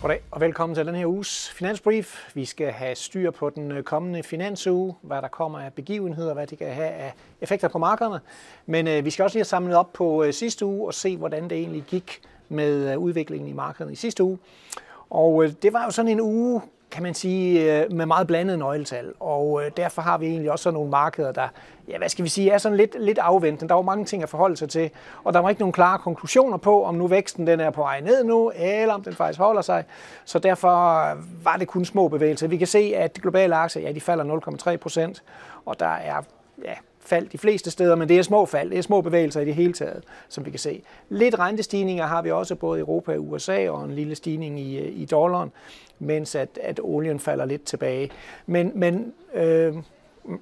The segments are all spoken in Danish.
Goddag og velkommen til den her uges Finansbrief. Vi skal have styr på den øh, kommende finansuge, hvad der kommer af begivenheder, hvad det kan have af effekter på markederne. Men øh, vi skal også lige have samlet op på øh, sidste uge og se, hvordan det egentlig gik med øh, udviklingen i markederne i sidste uge. Og øh, det var jo sådan en uge, kan man sige, øh, med meget blandet nøgletal. Og øh, derfor har vi egentlig også sådan nogle markeder, der, ja, hvad skal vi sige, er sådan lidt, lidt afventende. Der var mange ting at forholde sig til, og der var ikke nogen klare konklusioner på, om nu væksten den er på vej ned nu, eller om den faktisk holder sig. Så derfor var det kun små bevægelser. Vi kan se, at de globale aktier, ja, de falder 0,3 procent, og der er ja, fald de fleste steder, men det er små fald, det er små bevægelser i det hele taget, som vi kan se. Lidt rentestigninger har vi også både i Europa og USA, og en lille stigning i, øh, i dollaren, mens at, at olien falder lidt tilbage. Men, men øh,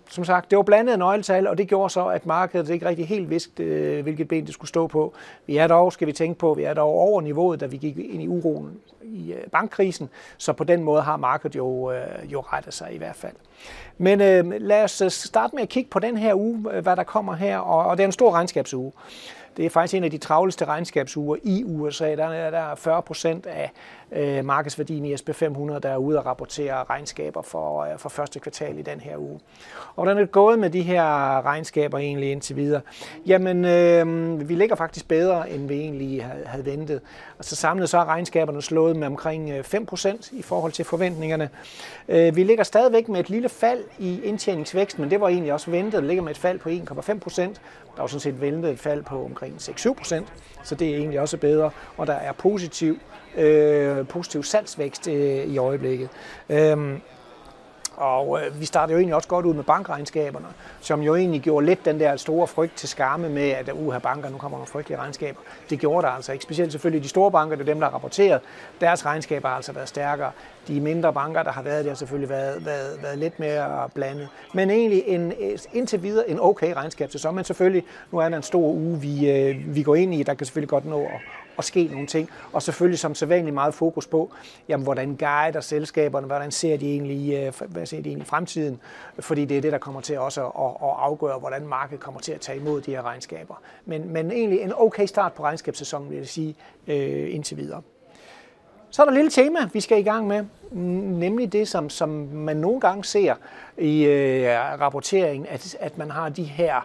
som sagt, det var blandet nøgletal, og det gjorde så, at markedet ikke rigtig helt vidste, øh, hvilket ben det skulle stå på. Vi er dog, skal vi tænke på, vi er dog over niveauet, da vi gik ind i uroen i øh, bankkrisen, så på den måde har markedet jo, øh, jo rettet sig i hvert fald. Men øh, lad os starte med at kigge på den her uge, hvad der kommer her, og, og det er en stor regnskabsuge. Det er faktisk en af de travleste regnskabsuger i USA. Der er, der 40 procent af øh, markedsværdien i SP 500, der er ude og rapportere regnskaber for, øh, for første kvartal i den her uge. Og hvordan er det gået med de her regnskaber egentlig indtil videre? Jamen, øh, vi ligger faktisk bedre, end vi egentlig havde, havde ventet. Altså samlet så er regnskaberne slået med omkring øh, 5 procent i forhold til forventningerne. Øh, vi ligger stadigvæk med et lille fald i indtjeningsvækst, men det var egentlig også ventet. Det ligger med et fald på 1,5 procent. Der var sådan set ventet et fald på omkring 6-7 procent, så det er egentlig også bedre. Og der er positiv, øh, positiv salgsvækst øh, i øjeblikket. Øh, og øh, vi startede jo egentlig også godt ud med bankregnskaberne, som jo egentlig gjorde lidt den der store frygt til skamme med, at uha banker, nu kommer nogle frygtelige regnskaber. Det gjorde der altså ikke. Specielt selvfølgelig de store banker, det er dem, der har rapporteret. Deres regnskaber har altså været stærkere. De mindre banker, der har været der, har selvfølgelig været, været, været lidt mere blandet. Men egentlig en, indtil videre en okay regnskab så Men selvfølgelig, nu er der en stor uge, vi, øh, vi går ind i. Der kan selvfølgelig godt nå at, at ske nogle ting. Og selvfølgelig som sædvanligt meget fokus på, jamen, hvordan guider selskaberne, hvordan ser de egentlig, øh, hvad ser de egentlig i fremtiden, fordi det er det, der kommer til også at, at afgøre, hvordan markedet kommer til at tage imod de her regnskaber. Men, men egentlig en okay start på regnskabssæsonen, vil jeg sige, øh, indtil videre. Så er der et lille tema, vi skal i gang med, nemlig det, som, som man nogle gange ser i øh, rapporteringen, at, at man har de her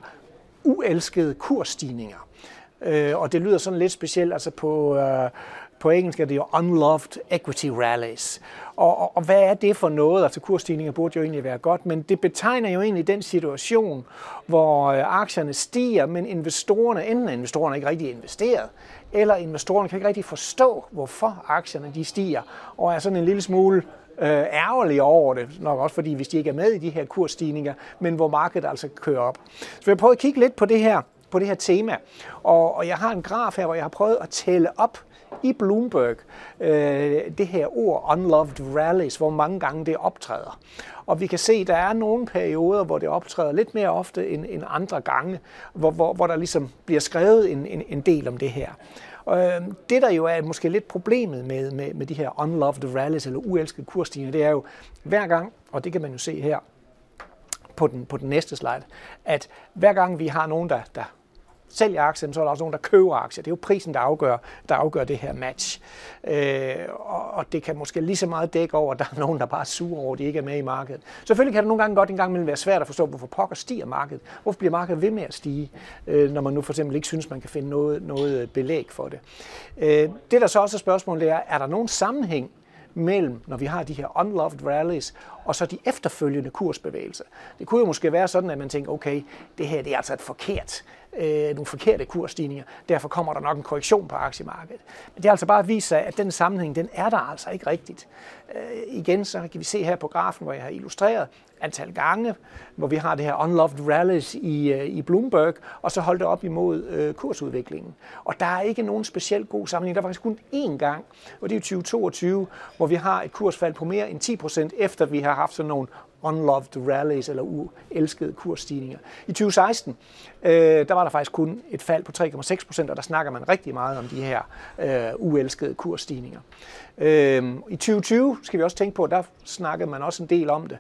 uelskede kursstigninger. Øh, og det lyder sådan lidt specielt, altså på, øh, på engelsk er det jo unloved equity rallies. Og, og, og hvad er det for noget? Altså kursstigninger burde jo egentlig være godt, men det betegner jo egentlig den situation, hvor øh, aktierne stiger, men investorerne, enten er investorerne ikke rigtig investeret, eller investorerne kan ikke rigtig forstå, hvorfor aktierne de stiger, og er sådan en lille smule øh, ærgerlige over det, nok også fordi hvis de ikke er med i de her kursstigninger, men hvor markedet altså kører op. Så vi har prøvet at kigge lidt på det her på det her tema. Og, og jeg har en graf her, hvor jeg har prøvet at tælle op i Bloomberg øh, det her ord unloved rallies, hvor mange gange det optræder. Og vi kan se, at der er nogle perioder, hvor det optræder lidt mere ofte end, end andre gange, hvor, hvor, hvor der ligesom bliver skrevet en, en, en del om det her. Øh, det, der jo er måske lidt problemet med, med, med de her unloved rallies eller uelskede kursstigninger, det er jo hver gang, og det kan man jo se her på den, på den næste slide, at hver gang vi har nogen, der, der sælger aktier, så er der også nogen, der køber aktier. Det er jo prisen, der afgør, der afgør det her match. Øh, og, og det kan måske lige så meget dække over, at der er nogen, der bare er sure over, at de ikke er med i markedet. Selvfølgelig kan det nogle gange godt en gang imellem være svært at forstå, hvorfor pokker stiger markedet. Hvorfor bliver markedet ved med at stige, øh, når man nu for eksempel ikke synes, man kan finde noget, noget øh, belæg for det. Øh, det, der så også er spørgsmålet, er, er der nogen sammenhæng mellem, når vi har de her unloved rallies, og så de efterfølgende kursbevægelser. Det kunne jo måske være sådan, at man tænker, okay, det her det er altså et forkert, øh, nogle forkerte kursstigninger, derfor kommer der nok en korrektion på aktiemarkedet. Men det har altså bare vist sig, at den sammenhæng, den er der altså ikke rigtigt. Øh, igen, så kan vi se her på grafen, hvor jeg har illustreret antal gange, hvor vi har det her unloved rallies i, øh, i Bloomberg, og så holdt det op imod øh, kursudviklingen. Og der er ikke nogen specielt god sammenhæng. Der var faktisk kun én gang, og det er 2022, hvor vi har et kursfald på mere end 10 procent, efter vi har har haft sådan nogle unloved rallies eller uelskede kursstigninger. I 2016, øh, der var der faktisk kun et fald på 3,6 procent, og der snakker man rigtig meget om de her øh, uelskede kursstigninger. Øh, I 2020 skal vi også tænke på, der snakkede man også en del om det.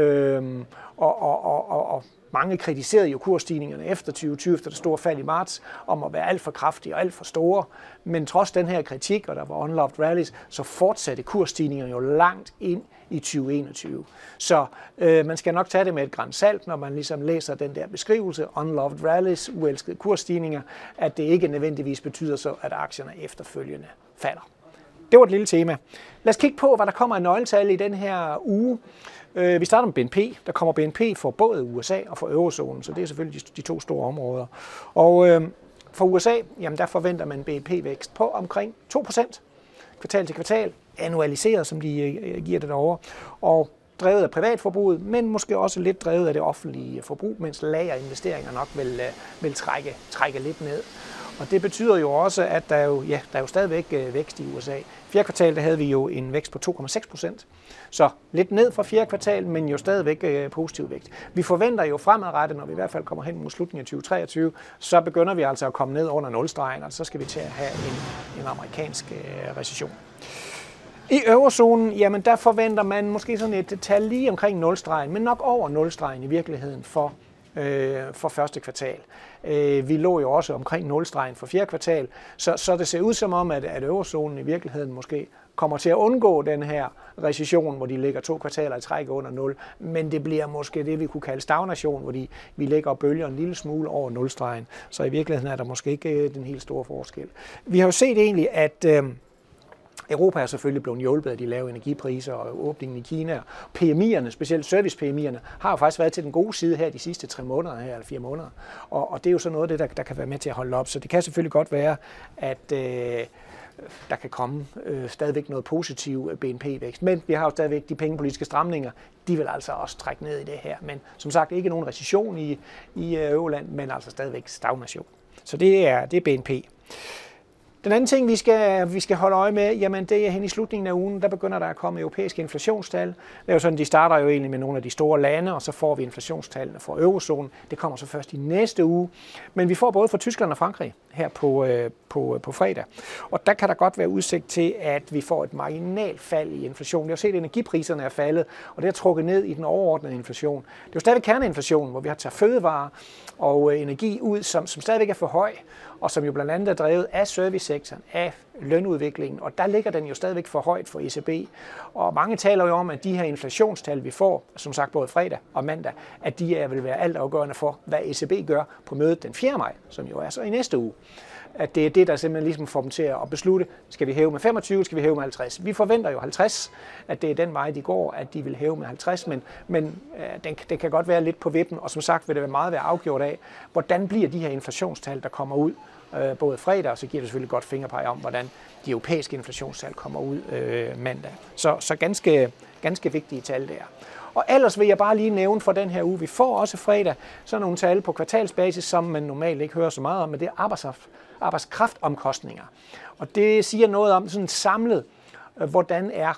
Øh, og, og, og, og Mange kritiserede jo kursstigningerne efter 2020, efter det store fald i marts, om at være alt for kraftige og alt for store. Men trods den her kritik, og der var unloved rallies, så fortsatte kursstigningerne jo langt ind i 2021. Så øh, man skal nok tage det med et gran salt, når man ligesom læser den der beskrivelse, unloved rallies, uelskede kursstigninger, at det ikke nødvendigvis betyder så, at aktierne efterfølgende falder. Det var et lille tema. Lad os kigge på, hvad der kommer af nøgletal i den her uge. Øh, vi starter med BNP. Der kommer BNP for både USA og for eurozonen, så det er selvfølgelig de to store områder. Og øh, for USA, jamen der forventer man BNP-vækst på omkring 2% kvartal til kvartal, annualiseret, som de øh, giver det derovre. Og drevet af privatforbruget, men måske også lidt drevet af det offentlige forbrug, mens lagerinvesteringer nok vil, øh, vil trække, trække lidt ned. Og det betyder jo også, at der er jo, ja, der er jo stadigvæk øh, vækst i USA. Fjerde kvartal der havde vi jo en vækst på 2,6 procent. Så lidt ned fra fjerde kvartal, men jo stadigvæk positiv vækst. Vi forventer jo fremadrettet, når vi i hvert fald kommer hen mod slutningen af 2023, så begynder vi altså at komme ned under nulstregen, og så skal vi til at have en, en amerikansk recession. I eurozonen, jamen der forventer man måske sådan et tal lige omkring nulstregen, men nok over nulstregen i virkeligheden for øh, for første kvartal. Øh, vi lå jo også omkring nulstregen for fjerde kvartal, så, så det ser ud som om, at, at eurozonen i virkeligheden måske kommer til at undgå den her recession, hvor de ligger to kvartaler i træk under 0, men det bliver måske det, vi kunne kalde stagnation, hvor de, vi ligger og bølger en lille smule over nulstregen. Så i virkeligheden er der måske ikke øh, den helt store forskel. Vi har jo set egentlig, at øh, Europa er selvfølgelig blevet hjulpet af de lave energipriser og åbningen i Kina. PMI'erne, specielt service-PMI'erne, har jo faktisk været til den gode side her de sidste tre måneder, her, eller fire måneder. Og, og det er jo så noget af det, der, der kan være med til at holde op. Så det kan selvfølgelig godt være, at øh, der kan komme øh, stadigvæk noget positiv BNP-vækst. Men vi har jo stadigvæk de pengepolitiske stramninger. De vil altså også trække ned i det her. Men som sagt, ikke nogen recession i, i øh, Øverland, men altså stadigvæk stagnation. Så det er, det er BNP. Den anden ting, vi skal, vi skal holde øje med, jamen det er hen i slutningen af ugen, der begynder der at komme europæiske inflationstal. Det er jo sådan, de starter jo egentlig med nogle af de store lande, og så får vi inflationstallene for eurozonen. Det kommer så først i næste uge. Men vi får både fra Tyskland og Frankrig her på, øh, på, øh, på fredag. Og der kan der godt være udsigt til, at vi får et marginalt fald i inflationen. Vi har set, at energipriserne er faldet, og det har trukket ned i den overordnede inflation. Det er jo stadig kerneinflation, hvor vi har taget fødevarer og øh, energi ud, som, som stadigvæk er for høj, og som jo blandt andet er drevet af servicesektoren, af lønudviklingen, og der ligger den jo stadigvæk for højt for ECB. Og mange taler jo om, at de her inflationstal, vi får, som sagt både fredag og mandag, at de er, vil være altafgørende for, hvad ECB gør på mødet den 4. maj, som jo er så i næste uge at det er det, der simpelthen ligesom får dem til at beslutte, skal vi hæve med 25, skal vi hæve med 50. Vi forventer jo 50, at det er den vej, de går, at de vil hæve med 50, men, men øh, den, det kan godt være lidt på vippen, og som sagt vil det være meget være afgjort af, hvordan bliver de her inflationstal, der kommer ud øh, både fredag, og så giver det selvfølgelig godt fingerpege om, hvordan de europæiske inflationstal kommer ud øh, mandag. Så, så ganske, ganske vigtige tal der. Og ellers vil jeg bare lige nævne for den her uge, vi får også fredag sådan nogle tal på kvartalsbasis, som man normalt ikke hører så meget om, men det er arbejdskraftomkostninger. Og det siger noget om sådan samlet, øh, hvordan er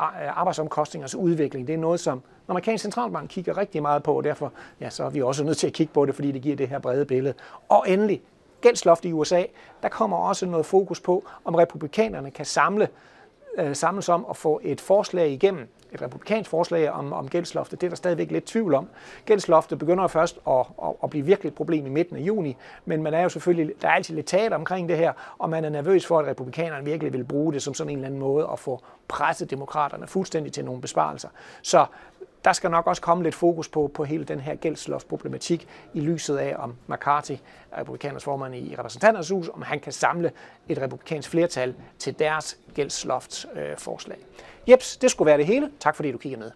øh, arbejdsomkostningers udvikling. Det er noget, som den amerikanske centralbank kigger rigtig meget på, og derfor ja, så er vi også nødt til at kigge på det, fordi det giver det her brede billede. Og endelig, gældsloft i USA, der kommer også noget fokus på, om republikanerne kan samle, øh, samles om at få et forslag igennem, et republikansk forslag om, om gældsloftet. Det er der stadigvæk lidt tvivl om. Gældsloftet begynder først at, at, at blive virkelig et problem i midten af juni, men man er jo selvfølgelig, der er altid lidt teater omkring det her, og man er nervøs for, at republikanerne virkelig vil bruge det som sådan en eller anden måde at få presset demokraterne fuldstændig til nogle besparelser. Så der skal nok også komme lidt fokus på, på hele den her gældsloftproblematik i lyset af, om McCarthy, republikaners formand i repræsentanternes hus, om han kan samle et republikansk flertal til deres gældsloftsforslag. Øh, Jeps, det skulle være det hele. Tak fordi du kiggede med.